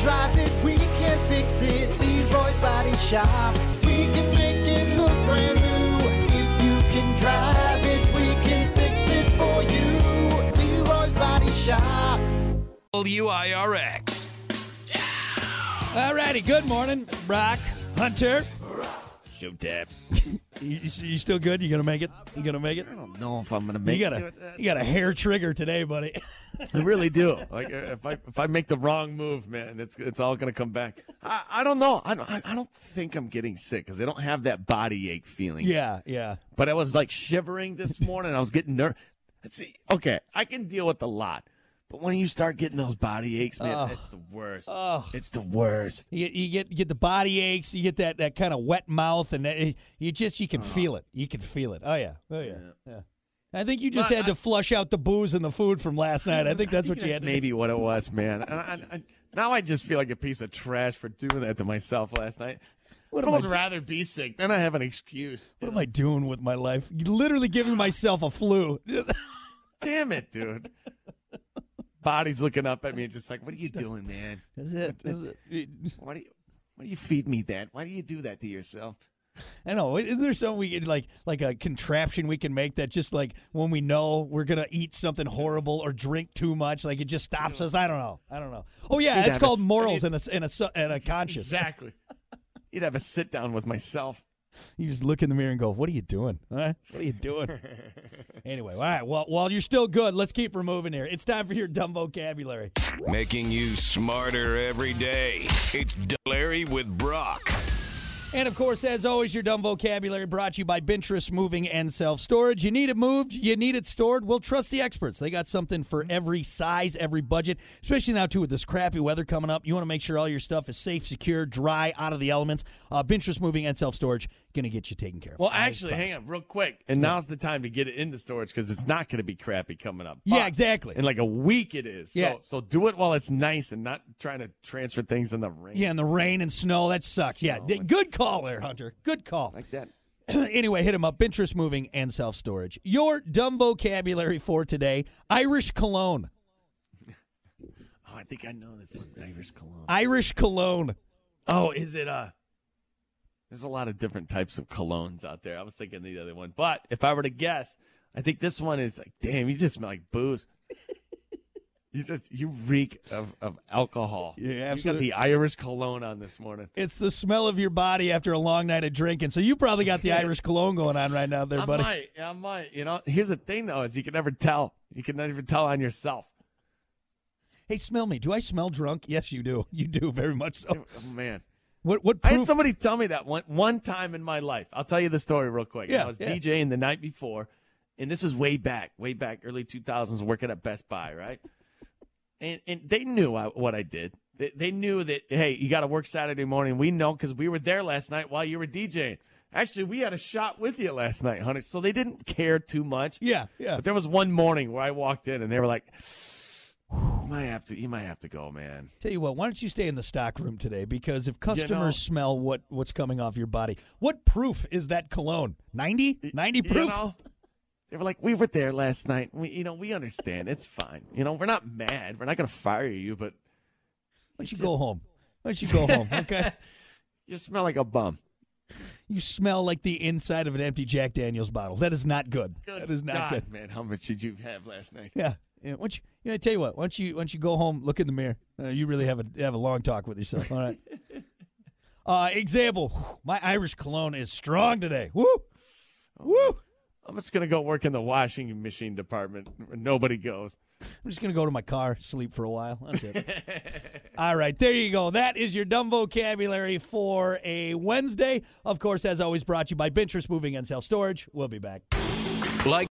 drive it, we can fix it. Leroy's Body Shop. We can make it look brand new. If you can drive it, we can fix it for you. Leroy's Body Shop. WIRX. All righty. Good morning, Brock Hunter. Show tap. You, you still good? You gonna make it? You gonna make it? I don't know if I'm gonna make You got it. a you got a hair trigger today, buddy. I really do. Like uh, if I if I make the wrong move, man, it's it's all gonna come back. I, I don't know. I don't I, I don't think I'm getting sick because I don't have that body ache feeling. yeah, yeah. But I was like shivering this morning. I was getting nervous. Let's see, okay, I can deal with a lot, but when you start getting those body aches, man, Oh. it's the worst. Oh. It's the worst. You, you get you get the body aches. You get that, that kind of wet mouth, and that, eh, you just you can uh-huh. feel it. You can feel it. Oh yeah, oh yeah, yeah. I think you just But had I- to flush out the booze and the food from last night. I think that's what you had to do. maybe what it was, man. I, I, now I just feel like a piece of trash for doing that to myself last night. What I'd am I almost do- rather be sick. than I have an excuse. What am I doing with my life? Literally giving myself a flu. Damn it, dude. Body's looking up at me, and just like, what are you doing, man? Is it? Is it? Why do you, why do you feed me that? Why do you do that to yourself? I know. Isn't there something we could like, like a contraption we can make that just like when we know we're gonna eat something horrible or drink too much, like it just stops us? I don't know. I don't know. Oh yeah, You'd it's have a called morals and a and a and a conscious. Exactly. You'd have a sit down with myself. You just look in the mirror and go, "What are you doing? Huh? What are you doing?" anyway, all right. Well, while you're still good, let's keep her moving here. It's time for your dumb vocabulary. Making you smarter every day. It's Larry with Brock. And of course, as always, your dumb vocabulary brought to you by Bintress Moving and Self Storage. You need it moved, you need it stored. Well, trust the experts. They got something for every size, every budget, especially now, too, with this crappy weather coming up. You want to make sure all your stuff is safe, secure, dry, out of the elements. Uh, Bintress Moving and Self Storage going to get you taken care of. Well, I actually, promise. hang on real quick. And now's the time to get it into storage because it's not going to be crappy coming up. Yeah, exactly. In like a week, it is. Yeah. So, so do it while it's nice and not trying to transfer things in the rain. Yeah, in the rain and snow, that sucks. Yeah, good call there, Hunter. Good call. Like that. anyway, hit him up. Bintress moving and self storage. Your dumb vocabulary for today Irish cologne. Oh, I think I know this one. Irish cologne. Irish cologne. Oh, is it uh There's a lot of different types of colognes out there. I was thinking the other one. But if I were to guess, I think this one is like, damn, you just smell like booze. You just you reek of, of alcohol. Yeah, You got the Irish cologne on this morning. It's the smell of your body after a long night of drinking. So you probably got the Irish cologne going on right now, there, I buddy. I might, I might. You know, here's the thing though, is you can never tell. You can never tell on yourself. Hey, smell me. Do I smell drunk? Yes, you do. You do very much so. Oh, oh man. What? What I had somebody tell me that one one time in my life. I'll tell you the story real quick. Yeah, I was yeah. DJing the night before, and this is way back, way back, early 2000s, working at Best Buy, right? And and they knew I, what I did. They, they knew that hey, you got to work Saturday morning. We know because we were there last night while you were DJing. Actually, we had a shot with you last night, Hunter. So they didn't care too much. yeah, yeah. But there was one morning where I walked in and they were like, "You might have to, you might have to go, man." Tell you what, why don't you stay in the stock room today? Because if customers know- smell what what's coming off your body, what proof is that cologne? 90? 90 You proof? know, they were like, "We were there last night. We, you know, we understand. It's fine. You know, we're not mad. We're not going to fire you, but Why don't you go home? Why don't you go home? Okay. you smell like a bum." You smell like the inside of an empty Jack Daniels bottle. That is not good. Good that is not God, good. man. How much did you have last night? Yeah. Yeah. Why you, you know, I tell you what. Why don't you, why don't you go home, look in the mirror? Uh, you really have a have a long talk with yourself. All right. uh, example. My Irish cologne is strong today. Woo. Woo. I'm just going to go work in the washing machine department where nobody goes. I'm just gonna go to my car, sleep for a while. That's it. All right, there you go. That is your dumb vocabulary for a Wednesday. Of course, as always, brought to you by Bintress Moving and Self Storage. We'll be back. Like